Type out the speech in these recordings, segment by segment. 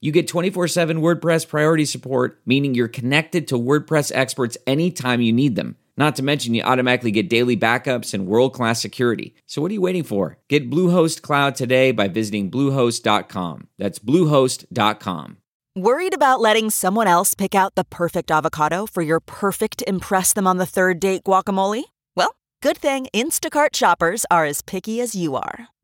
you get 24 7 WordPress priority support, meaning you're connected to WordPress experts anytime you need them. Not to mention, you automatically get daily backups and world class security. So, what are you waiting for? Get Bluehost Cloud today by visiting Bluehost.com. That's Bluehost.com. Worried about letting someone else pick out the perfect avocado for your perfect Impress Them on the Third Date guacamole? Well, good thing Instacart shoppers are as picky as you are.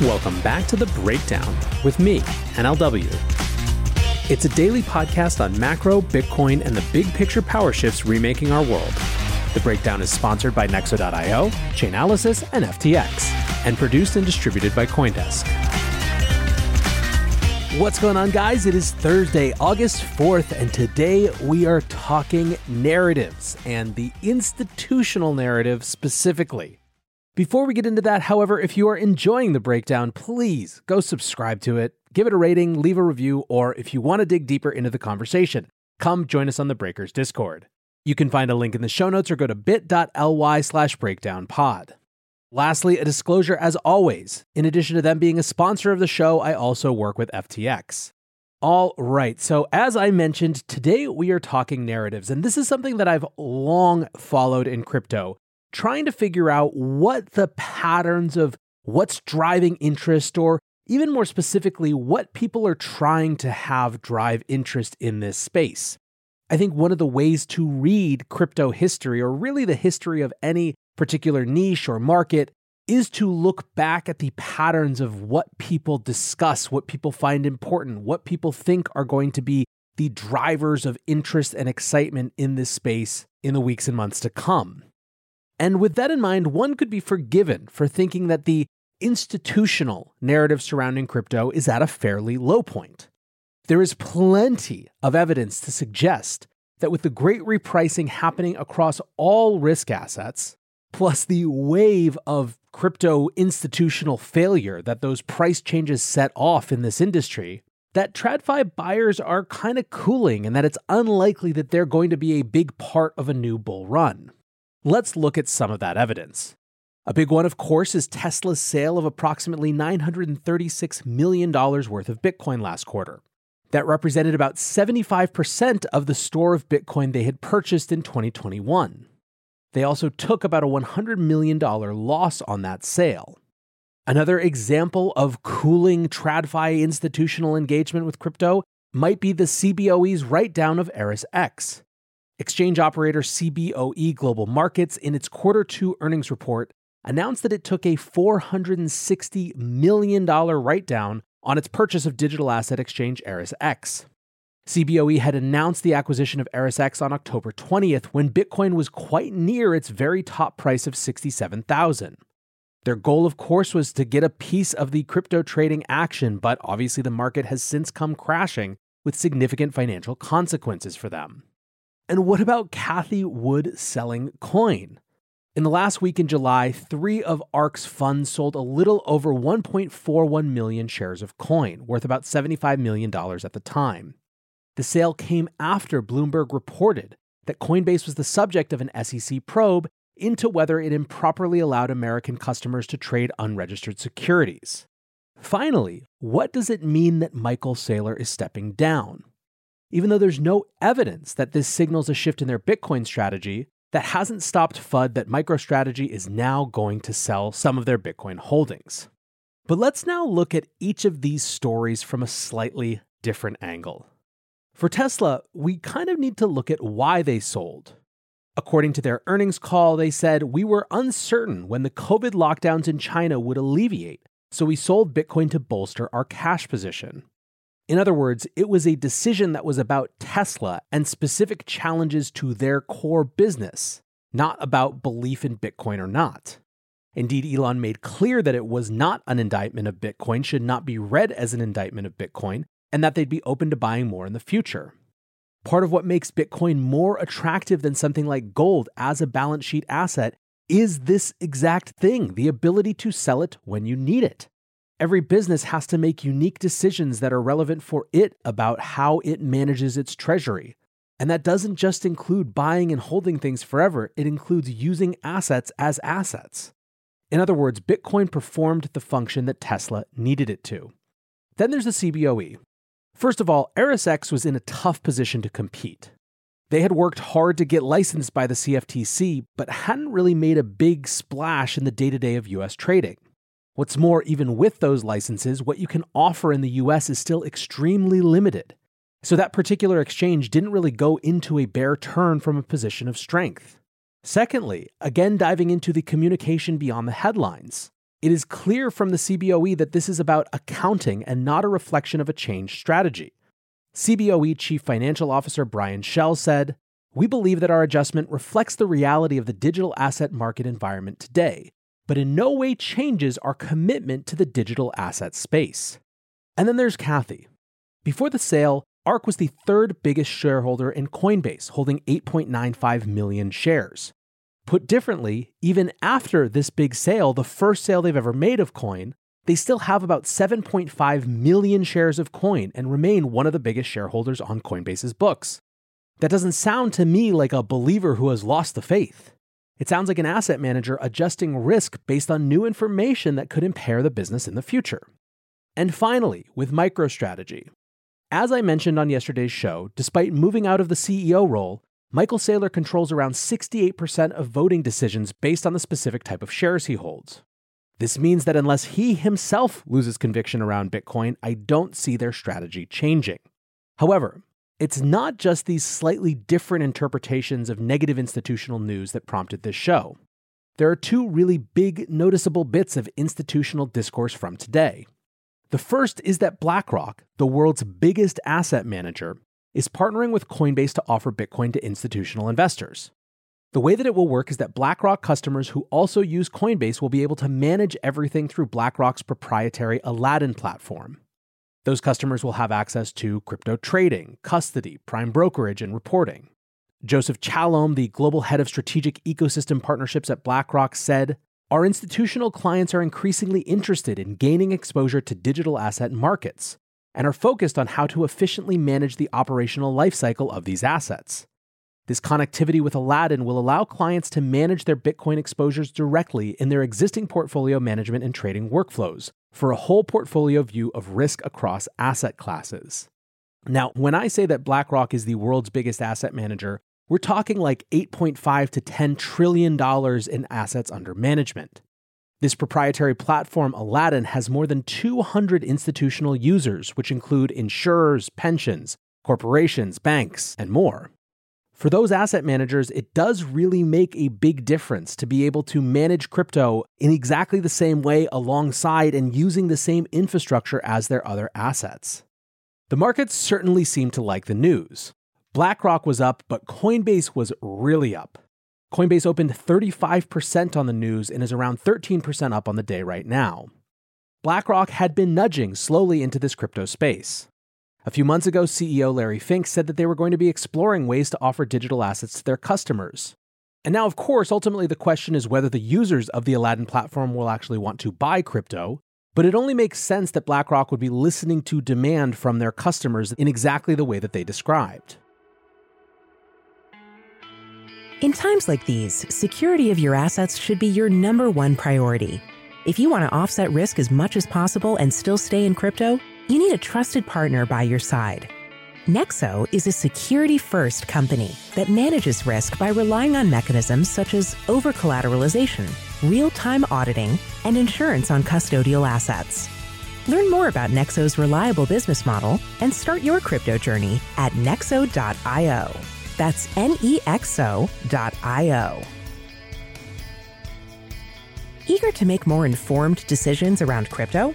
Welcome back to The Breakdown with me, NLW. It's a daily podcast on macro, Bitcoin, and the big picture power shifts remaking our world. The Breakdown is sponsored by Nexo.io, Chainalysis, and FTX, and produced and distributed by Coindesk. What's going on, guys? It is Thursday, August 4th, and today we are talking narratives and the institutional narrative specifically. Before we get into that, however, if you are enjoying the breakdown, please go subscribe to it, give it a rating, leave a review, or if you want to dig deeper into the conversation, come join us on the Breakers Discord. You can find a link in the show notes or go to bit.ly slash breakdownpod. Lastly, a disclosure as always. In addition to them being a sponsor of the show, I also work with FTX. All right, so as I mentioned, today we are talking narratives, and this is something that I've long followed in crypto trying to figure out what the patterns of what's driving interest, or even more specifically, what people are trying to have drive interest in this space. I think one of the ways to read crypto history, or really the history of any particular niche or market, is to look back at the patterns of what people discuss, what people find important, what people think are going to be the drivers of interest and excitement in this space in the weeks and months to come. And with that in mind, one could be forgiven for thinking that the institutional narrative surrounding crypto is at a fairly low point. There is plenty of evidence to suggest that with the great repricing happening across all risk assets, plus the wave of crypto institutional failure that those price changes set off in this industry, that TradFi buyers are kind of cooling and that it's unlikely that they're going to be a big part of a new bull run. Let's look at some of that evidence. A big one, of course, is Tesla's sale of approximately $936 million worth of Bitcoin last quarter. That represented about 75% of the store of Bitcoin they had purchased in 2021. They also took about a $100 million loss on that sale. Another example of cooling TradFi institutional engagement with crypto might be the CBOE's write down of ErisX. Exchange operator CBOE Global Markets, in its quarter two earnings report, announced that it took a $460 million write down on its purchase of digital asset exchange ErisX. CBOE had announced the acquisition of ErisX on October 20th when Bitcoin was quite near its very top price of 67,000. Their goal, of course, was to get a piece of the crypto trading action, but obviously the market has since come crashing with significant financial consequences for them. And what about Cathie Wood selling coin? In the last week in July, three of ARK's funds sold a little over 1.41 million shares of coin, worth about $75 million at the time. The sale came after Bloomberg reported that Coinbase was the subject of an SEC probe into whether it improperly allowed American customers to trade unregistered securities. Finally, what does it mean that Michael Saylor is stepping down? Even though there's no evidence that this signals a shift in their Bitcoin strategy, that hasn't stopped FUD that MicroStrategy is now going to sell some of their Bitcoin holdings. But let's now look at each of these stories from a slightly different angle. For Tesla, we kind of need to look at why they sold. According to their earnings call, they said, We were uncertain when the COVID lockdowns in China would alleviate, so we sold Bitcoin to bolster our cash position. In other words, it was a decision that was about Tesla and specific challenges to their core business, not about belief in Bitcoin or not. Indeed, Elon made clear that it was not an indictment of Bitcoin, should not be read as an indictment of Bitcoin, and that they'd be open to buying more in the future. Part of what makes Bitcoin more attractive than something like gold as a balance sheet asset is this exact thing the ability to sell it when you need it. Every business has to make unique decisions that are relevant for it about how it manages its treasury. And that doesn't just include buying and holding things forever, it includes using assets as assets. In other words, Bitcoin performed the function that Tesla needed it to. Then there's the CBOE. First of all, ErisX was in a tough position to compete. They had worked hard to get licensed by the CFTC, but hadn't really made a big splash in the day to day of US trading. What's more, even with those licenses, what you can offer in the US is still extremely limited. So that particular exchange didn't really go into a bear turn from a position of strength. Secondly, again diving into the communication beyond the headlines. It is clear from the CBOE that this is about accounting and not a reflection of a change strategy. CBOE Chief Financial Officer Brian Schell said, We believe that our adjustment reflects the reality of the digital asset market environment today, but in no way changes our commitment to the digital asset space. And then there's Cathie. Before the sale, ARK was the third biggest shareholder in Coinbase, holding 8.95 million shares. Put differently, even after this big sale, the first sale they've ever made of Coin, they still have about 7.5 million shares of Coin and remain one of the biggest shareholders on Coinbase's books. That doesn't sound to me like a believer who has lost the faith. It sounds like an asset manager adjusting risk based on new information that could impair the business in the future. And finally, with MicroStrategy. As I mentioned on yesterday's show, despite moving out of the CEO role, Michael Saylor controls around 68% of voting decisions based on the specific type of shares he holds. This means that unless he himself loses conviction around Bitcoin, I don't see their strategy changing. However, it's not just these slightly different interpretations of negative institutional news that prompted this show. There are two really big, noticeable bits of institutional discourse from today. The first is that BlackRock, the world's biggest asset manager, is partnering with Coinbase to offer Bitcoin to institutional investors. The way that it will work is that BlackRock customers who also use Coinbase will be able to manage everything through BlackRock's proprietary Aladdin platform. Those customers will have access to crypto trading, custody, prime brokerage, and reporting. Joseph Chalom, the global head of strategic ecosystem partnerships at BlackRock, said, Our institutional clients are increasingly interested in gaining exposure to digital asset markets and are focused on how to efficiently manage the operational lifecycle of these assets. This connectivity with Aladdin will allow clients to manage their Bitcoin exposures directly in their existing portfolio management and trading workflows for a whole portfolio view of risk across asset classes. Now, when I say that BlackRock is the world's biggest asset manager, we're talking like 8.5 to 10 trillion dollars in assets under management. This proprietary platform, Aladdin, has more than 200 institutional users, which include insurers, pensions, corporations, banks, and more. For those asset managers, it does really make a big difference to be able to manage crypto in exactly the same way alongside and using the same infrastructure as their other assets. The markets certainly seem to like the news. BlackRock was up, but Coinbase was really up. Coinbase opened 35% on the news and is around 13% up on the day right now. BlackRock had been nudging slowly into this crypto space. A few months ago, CEO Larry Fink said that they were going to be exploring ways to offer digital assets to their customers. And now, of course, ultimately the question is whether the users of the Aladdin platform will actually want to buy crypto, but it only makes sense that BlackRock would be listening to demand from their customers in exactly the way that they described. In times like these, security of your assets should be your number one priority. If you want to offset risk as much as possible and still stay in crypto, you need a trusted partner by your side. Nexo is a security first company that manages risk by relying on mechanisms such as over collateralization, real time auditing, and insurance on custodial assets. Learn more about Nexo's reliable business model and start your crypto journey at nexo.io. That's N E X O.io. Eager to make more informed decisions around crypto?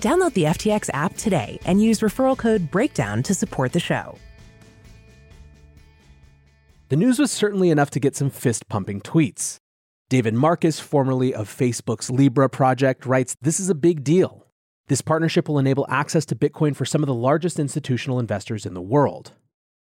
Download the FTX app today and use referral code BREAKDOWN to support the show. The news was certainly enough to get some fist pumping tweets. David Marcus, formerly of Facebook's Libra project, writes This is a big deal. This partnership will enable access to Bitcoin for some of the largest institutional investors in the world.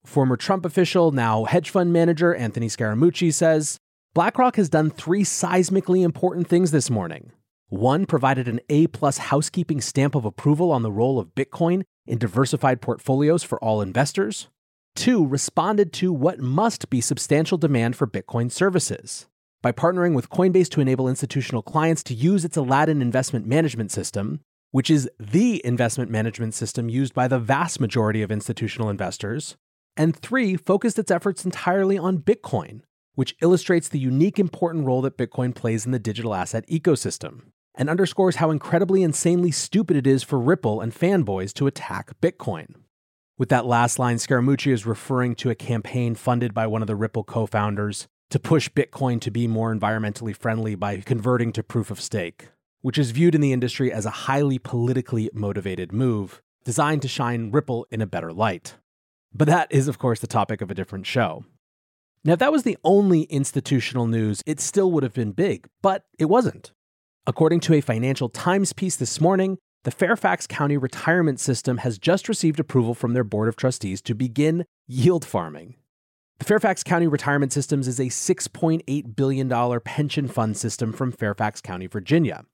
Former Trump official, now hedge fund manager Anthony Scaramucci says BlackRock has done three seismically important things this morning. One provided an A plus housekeeping stamp of approval on the role of Bitcoin in diversified portfolios for all investors. Two, responded to what must be substantial demand for Bitcoin services by partnering with Coinbase to enable institutional clients to use its Aladdin investment management system, which is the investment management system used by the vast majority of institutional investors. And three, focused its efforts entirely on Bitcoin, which illustrates the unique important role that Bitcoin plays in the digital asset ecosystem and underscores how incredibly insanely stupid it is for Ripple and fanboys to attack Bitcoin. With that last line, Scaramucci is referring to a campaign funded by one of the Ripple co founders to push Bitcoin to be more environmentally friendly by converting to proof of stake, which is viewed in the industry as a highly politically motivated move designed to shine Ripple in a better light. But that is, of course, the topic of a different show. Now, if that was the only institutional news, it still would have been big, but it wasn't. According to a Financial Times piece this morning, the Fairfax County Retirement System has just received approval from their Board of Trustees to begin yield farming. The Fairfax County Retirement Systems is a $6.8 billion pension fund system from Fairfax County, Virginia.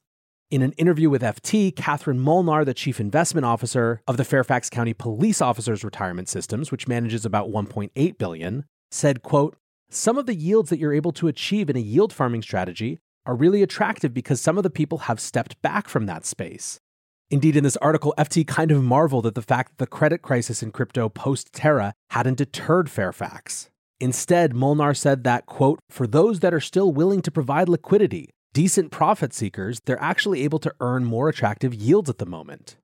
In an interview with FT, Catherine Molnar, the chief investment officer of the Fairfax County Police Officers Retirement Systems, which manages about 1.8 billion, said, quote, "Some of the yields that you're able to achieve in a yield farming strategy are really attractive because some of the people have stepped back from that space. Indeed, in this article, FT kind of marveled at the fact that the credit crisis in crypto post Terra hadn't deterred Fairfax. Instead, Molnar said that, quote, for those that are still willing to provide liquidity, decent profit seekers, they're actually able to earn more attractive yields at the moment.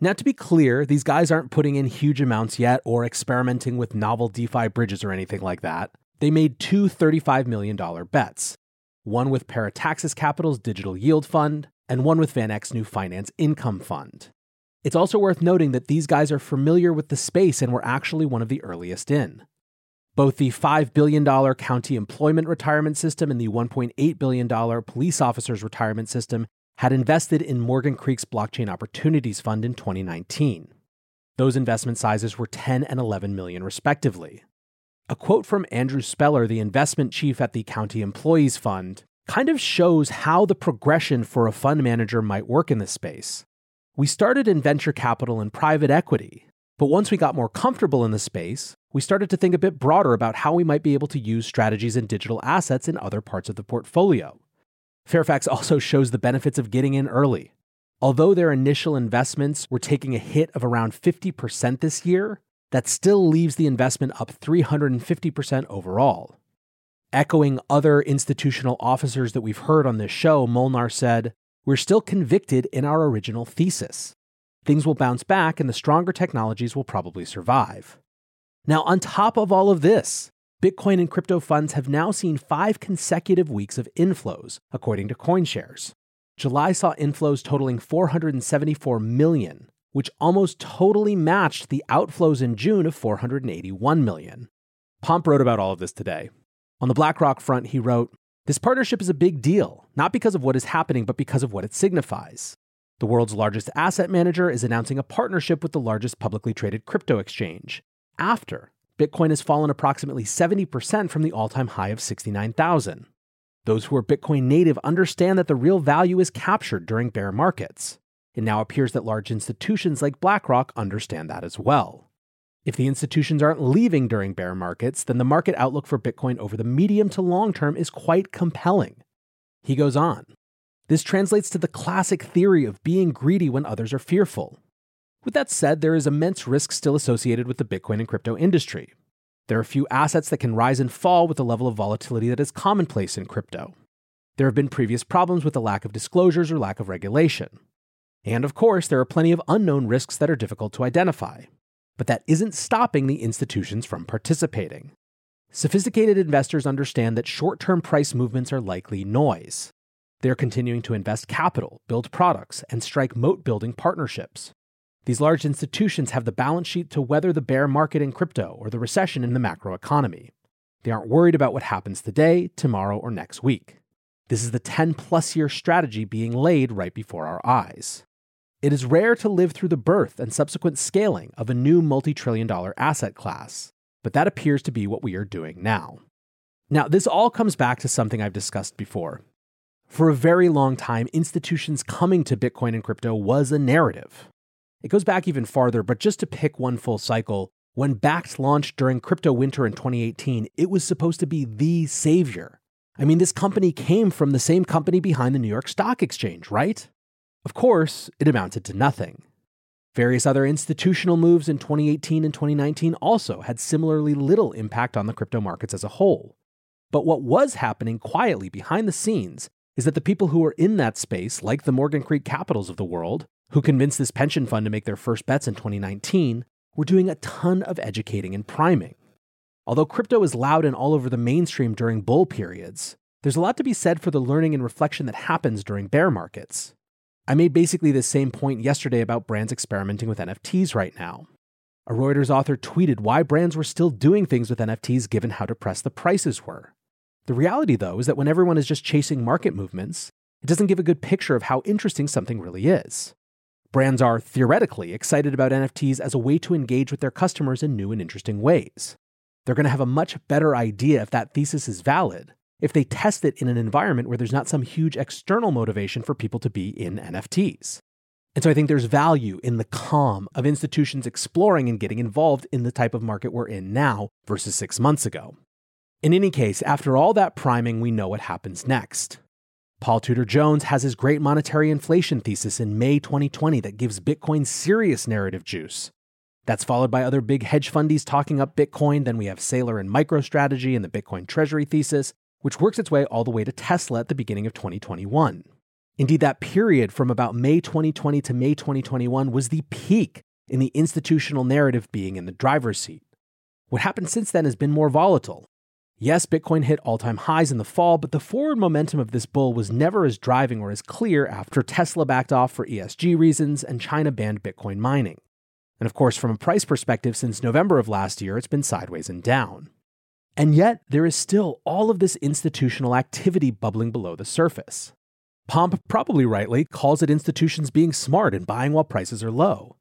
Now, to be clear, these guys aren't putting in huge amounts yet or experimenting with novel DeFi bridges or anything like that. They made two $35 million bets one with Parataxis Capital's Digital Yield Fund, and one with VanEck's new Finance Income Fund. It's also worth noting that these guys are familiar with the space and were actually one of the earliest in. Both the $5 billion county employment retirement system and the $1.8 billion police officers retirement system had invested in Morgan Creek's Blockchain Opportunities Fund in 2019. Those investment sizes were 10 and 11 million respectively. A quote from Andrew Spellar, the investment chief at the County Employees Fund, kind of shows how the progression for a fund manager might work in this space. We started in venture capital and private equity, but once we got more comfortable in the space, we started to think a bit broader about how we might be able to use strategies and digital assets in other parts of the portfolio. Fairfax also shows the benefits of getting in early. Although their initial investments were taking a hit of around 50% this year, that still leaves the investment up 350% overall. Echoing other institutional officers that we've heard on this show, Molnar said, We're still convicted in our original thesis. Things will bounce back and the stronger technologies will probably survive. Now, on top of all of this, Bitcoin and crypto funds have now seen five consecutive weeks of inflows, according to CoinShares. July saw inflows totaling 474 million, which almost totally matched the outflows in June of 481 million. Pomp wrote about all of this today. On the BlackRock front, he wrote, This partnership is a big deal, not because of what is happening, but because of what it signifies. The world's largest asset manager is announcing a partnership with the largest publicly traded crypto exchange after Bitcoin has fallen approximately 70% from the all time high of 69,000. Those who are Bitcoin native understand that the real value is captured during bear markets. It now appears that large institutions like BlackRock understand that as well. If the institutions aren't leaving during bear markets, then the market outlook for Bitcoin over the medium to long term is quite compelling. He goes on This translates to the classic theory of being greedy when others are fearful. With that said, there is immense risk still associated with the Bitcoin and crypto industry. There are few assets that can rise and fall with the level of volatility that is commonplace in crypto. There have been previous problems with the lack of disclosures or lack of regulation. And of course, there are plenty of unknown risks that are difficult to identify. But that isn't stopping the institutions from participating. Sophisticated investors understand that short term price movements are likely noise. They're continuing to invest capital, build products, and strike moat building partnerships. These large institutions have the balance sheet to weather the bear market in crypto or the recession in the macroeconomy. They aren't worried about what happens today, tomorrow, or next week. This is the 10 plus year strategy being laid right before our eyes. It is rare to live through the birth and subsequent scaling of a new multi trillion dollar asset class, but that appears to be what we are doing now. Now, this all comes back to something I've discussed before. For a very long time, institutions coming to Bitcoin and crypto was a narrative. It goes back even farther, but just to pick one full cycle, when Bakkt launched during crypto winter in 2018, it was supposed to be the savior. I mean, this company came from the same company behind the New York Stock Exchange, right? Of course, it amounted to nothing. Various other institutional moves in 2018 and 2019 also had similarly little impact on the crypto markets as a whole. But what was happening quietly behind the scenes is that the people who were in that space, like the Morgan Creek Capitals of the world, who convinced this pension fund to make their first bets in 2019, were doing a ton of educating and priming. Although crypto is loud and all over the mainstream during bull periods, there's a lot to be said for the learning and reflection that happens during bear markets. I made basically the same point yesterday about brands experimenting with NFTs right now. A Reuters author tweeted why brands were still doing things with NFTs given how depressed the prices were. The reality, though, is that when everyone is just chasing market movements, it doesn't give a good picture of how interesting something really is. Brands are theoretically excited about NFTs as a way to engage with their customers in new and interesting ways. They're going to have a much better idea if that thesis is valid if they test it in an environment where there's not some huge external motivation for people to be in NFTs. And so I think there's value in the calm of institutions exploring and getting involved in the type of market we're in now versus six months ago. In any case, after all that priming, we know what happens next. Paul Tudor Jones has his great monetary inflation thesis in May 2020 that gives Bitcoin serious narrative juice. That's followed by other big hedge fundies talking up Bitcoin. Then we have Saylor and MicroStrategy and the Bitcoin Treasury thesis, which works its way all the way to Tesla at the beginning of 2021. Indeed, that period from about May 2020 to May 2021 was the peak in the institutional narrative being in the driver's seat. What happened since then has been more volatile. Yes, Bitcoin hit all time highs in the fall, but the forward momentum of this bull was never as driving or as clear after Tesla backed off for ESG reasons and China banned Bitcoin mining. And of course, from a price perspective, since November of last year, it's been sideways and down. And yet, there is still all of this institutional activity bubbling below the surface. Pomp, probably rightly, calls it institutions being smart and buying while prices are low.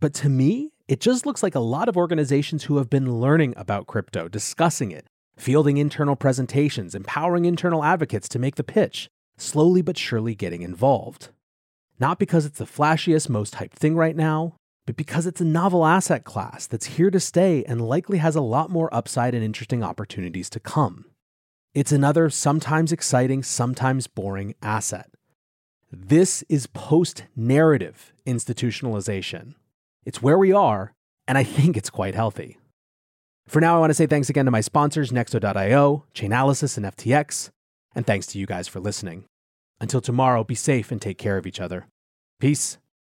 But to me, it just looks like a lot of organizations who have been learning about crypto, discussing it, fielding internal presentations, empowering internal advocates to make the pitch, slowly but surely getting involved. Not because it's the flashiest, most hyped thing right now, but because it's a novel asset class that's here to stay and likely has a lot more upside and interesting opportunities to come. It's another sometimes exciting, sometimes boring asset. This is post narrative institutionalization. It's where we are, and I think it's quite healthy. For now, I want to say thanks again to my sponsors, Nexo.io, Chainalysis, and FTX, and thanks to you guys for listening. Until tomorrow, be safe and take care of each other. Peace.